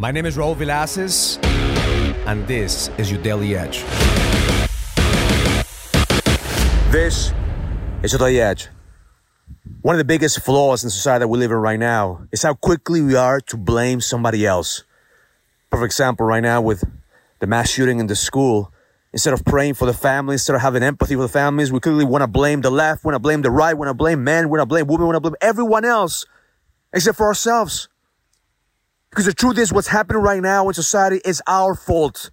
My name is Raul Villacis, and this is your Daily Edge. This is your Daily Edge. One of the biggest flaws in society that we live in right now is how quickly we are to blame somebody else. Perfect example right now with the mass shooting in the school. Instead of praying for the families, instead of having empathy for the families, we clearly want to blame the left, want to blame the right, want to blame men, want to blame women, want to blame everyone else except for ourselves. Because the truth is, what's happening right now in society is our fault.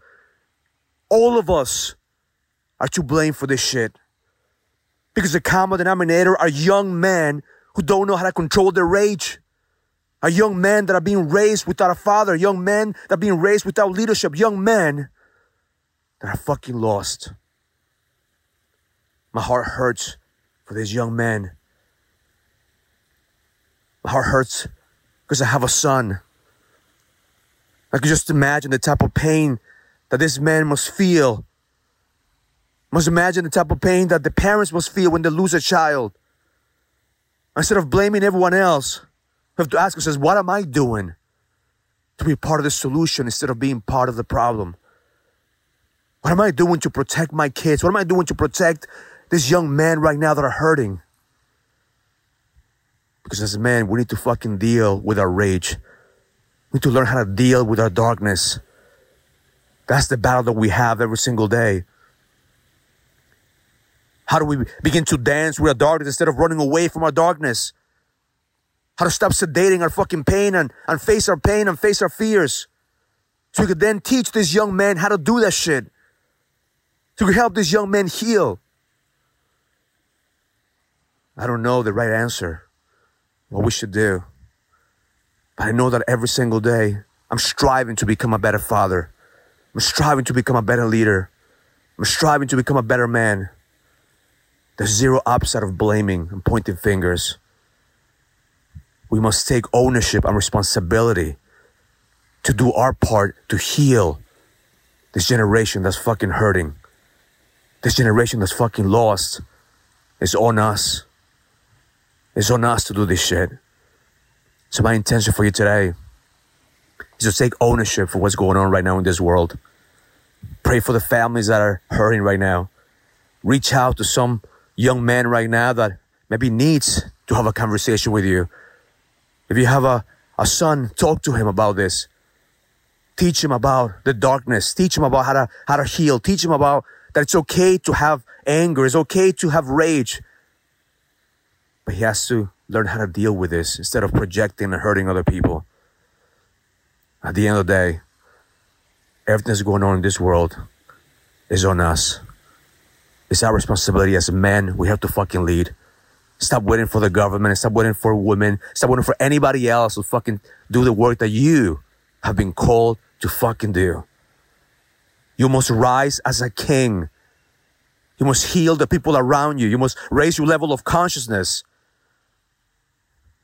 All of us are to blame for this shit. Because the common denominator are young men who don't know how to control their rage. Are young men that are being raised without a father, young men that are being raised without leadership, young men that are fucking lost. My heart hurts for these young men. My heart hurts because I have a son. I can just imagine the type of pain that this man must feel. Must imagine the type of pain that the parents must feel when they lose a child. Instead of blaming everyone else, we have to ask ourselves, what am I doing to be part of the solution instead of being part of the problem? What am I doing to protect my kids? What am I doing to protect this young man right now that are hurting? Because as a man, we need to fucking deal with our rage. Need to learn how to deal with our darkness. That's the battle that we have every single day. How do we begin to dance with our darkness instead of running away from our darkness? How to stop sedating our fucking pain and, and face our pain and face our fears. So we could then teach this young man how to do that shit. So we could help this young man heal. I don't know the right answer, what we should do. But I know that every single day, I'm striving to become a better father. I'm striving to become a better leader. I'm striving to become a better man. There's zero upside of blaming and pointing fingers. We must take ownership and responsibility to do our part to heal this generation that's fucking hurting. This generation that's fucking lost. It's on us. It's on us to do this shit. So my intention for you today is to take ownership for what's going on right now in this world. Pray for the families that are hurting right now. Reach out to some young man right now that maybe needs to have a conversation with you. If you have a, a son, talk to him about this. Teach him about the darkness. Teach him about how to, how to heal. Teach him about that it's okay to have anger. It's okay to have rage. But he has to learn how to deal with this instead of projecting and hurting other people. At the end of the day, everything that's going on in this world is on us. It's our responsibility as men. We have to fucking lead. Stop waiting for the government. Stop waiting for women. Stop waiting for anybody else to fucking do the work that you have been called to fucking do. You must rise as a king. You must heal the people around you. You must raise your level of consciousness.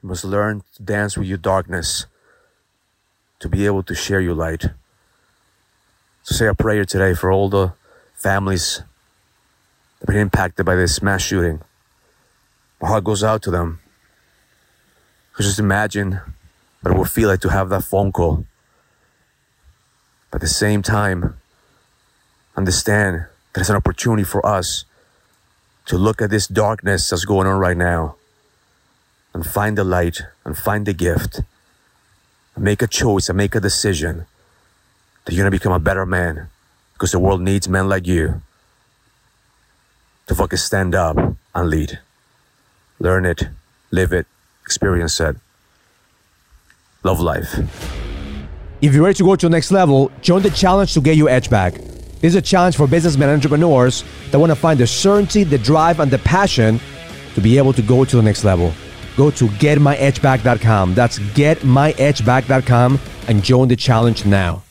You must learn to dance with your darkness to be able to share your light. So say a prayer today for all the families that have been impacted by this mass shooting. My heart goes out to them. Because just imagine what it would feel like to have that phone call. But at the same time, understand that it's an opportunity for us to look at this darkness that's going on right now and find the light and find the gift and make a choice and make a decision that you're gonna become a better man because the world needs men like you to fucking stand up and lead. Learn it, live it, experience it. Love life. If you're ready to go to the next level, join the challenge to get your edge back. This is a challenge for businessmen and entrepreneurs that want to find the certainty, the drive, and the passion to be able to go to the next level. Go to getmyedgeback.com. That's getmyedgeback.com and join the challenge now.